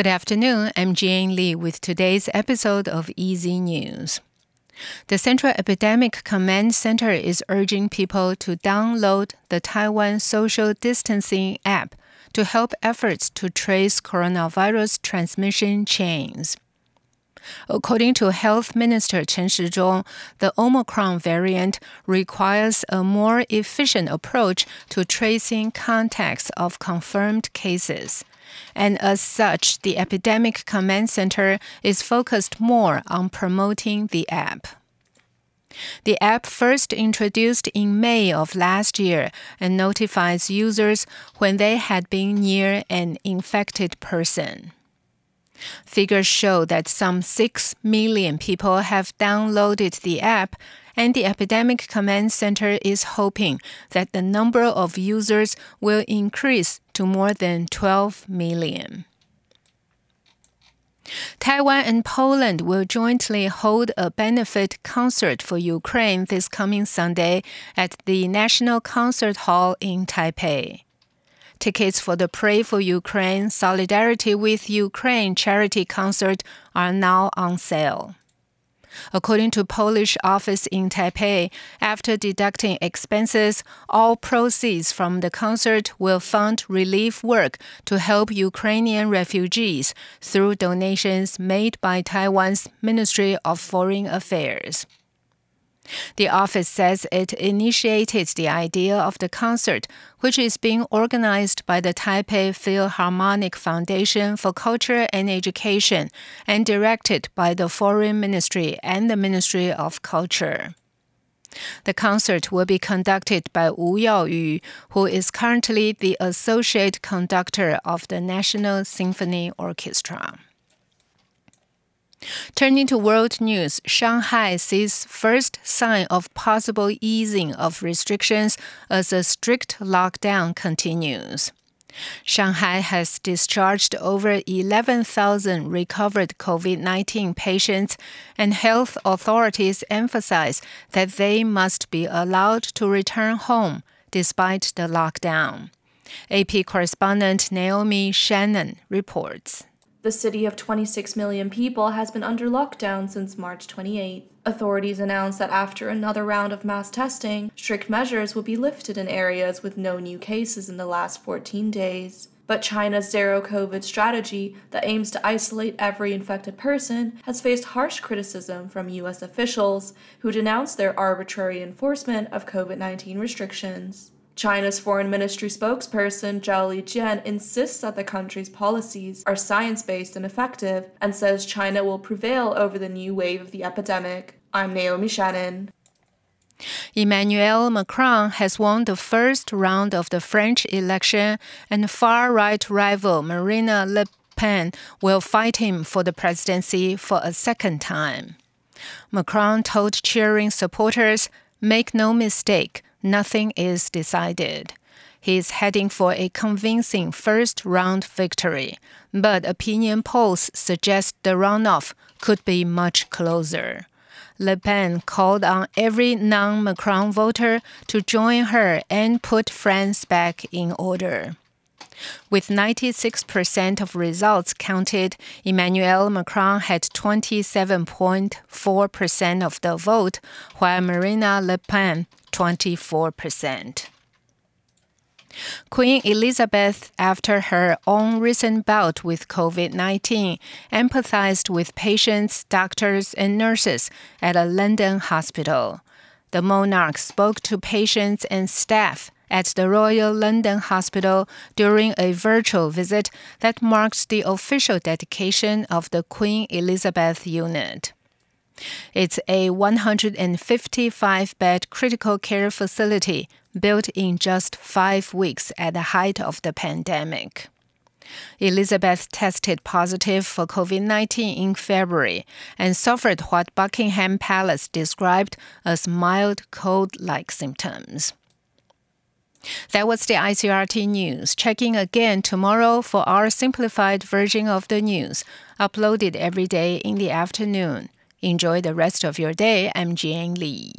Good afternoon. I'm Jane Lee with today's episode of Easy News. The Central Epidemic Command Center is urging people to download the Taiwan Social Distancing app to help efforts to trace coronavirus transmission chains. According to Health Minister Chen Shih-chung, the Omicron variant requires a more efficient approach to tracing contacts of confirmed cases. And as such, the Epidemic Command Center is focused more on promoting the app. The app first introduced in May of last year and notifies users when they had been near an infected person. Figures show that some 6 million people have downloaded the app, and the Epidemic Command Center is hoping that the number of users will increase to more than 12 million. Taiwan and Poland will jointly hold a benefit concert for Ukraine this coming Sunday at the National Concert Hall in Taipei. Tickets for the Pray for Ukraine Solidarity with Ukraine charity concert are now on sale. According to Polish office in Taipei, after deducting expenses, all proceeds from the concert will fund relief work to help Ukrainian refugees through donations made by Taiwan's Ministry of Foreign Affairs. The office says it initiated the idea of the concert, which is being organized by the Taipei Philharmonic Foundation for Culture and Education and directed by the Foreign Ministry and the Ministry of Culture. The concert will be conducted by Wu Yaoyu, who is currently the associate conductor of the National Symphony Orchestra. Turning to world news, Shanghai sees first sign of possible easing of restrictions as a strict lockdown continues. Shanghai has discharged over 11,000 recovered COVID 19 patients, and health authorities emphasize that they must be allowed to return home despite the lockdown. AP correspondent Naomi Shannon reports. The city of 26 million people has been under lockdown since March 28. Authorities announced that after another round of mass testing, strict measures will be lifted in areas with no new cases in the last 14 days. But China's zero COVID strategy that aims to isolate every infected person has faced harsh criticism from U.S. officials who denounced their arbitrary enforcement of COVID 19 restrictions. China's foreign ministry spokesperson Zhao Lijian insists that the country's policies are science based and effective and says China will prevail over the new wave of the epidemic. I'm Naomi Shannon. Emmanuel Macron has won the first round of the French election, and far right rival Marine Le Pen will fight him for the presidency for a second time. Macron told cheering supporters, Make no mistake, nothing is decided. He's heading for a convincing first round victory, but opinion polls suggest the runoff could be much closer. Le Pen called on every non Macron voter to join her and put France back in order. With 96% of results counted, Emmanuel Macron had 27.4% of the vote, while Marine Le Pen 24%. Queen Elizabeth, after her own recent bout with COVID 19, empathized with patients, doctors, and nurses at a London hospital. The monarch spoke to patients and staff at the Royal London Hospital during a virtual visit that marks the official dedication of the Queen Elizabeth unit. It's a 155 bed critical care facility built in just five weeks at the height of the pandemic. Elizabeth tested positive for COVID 19 in February and suffered what Buckingham Palace described as mild cold like symptoms. That was the ICRT news. Check in again tomorrow for our simplified version of the news, uploaded every day in the afternoon. Enjoy the rest of your day. I'm Jian Li.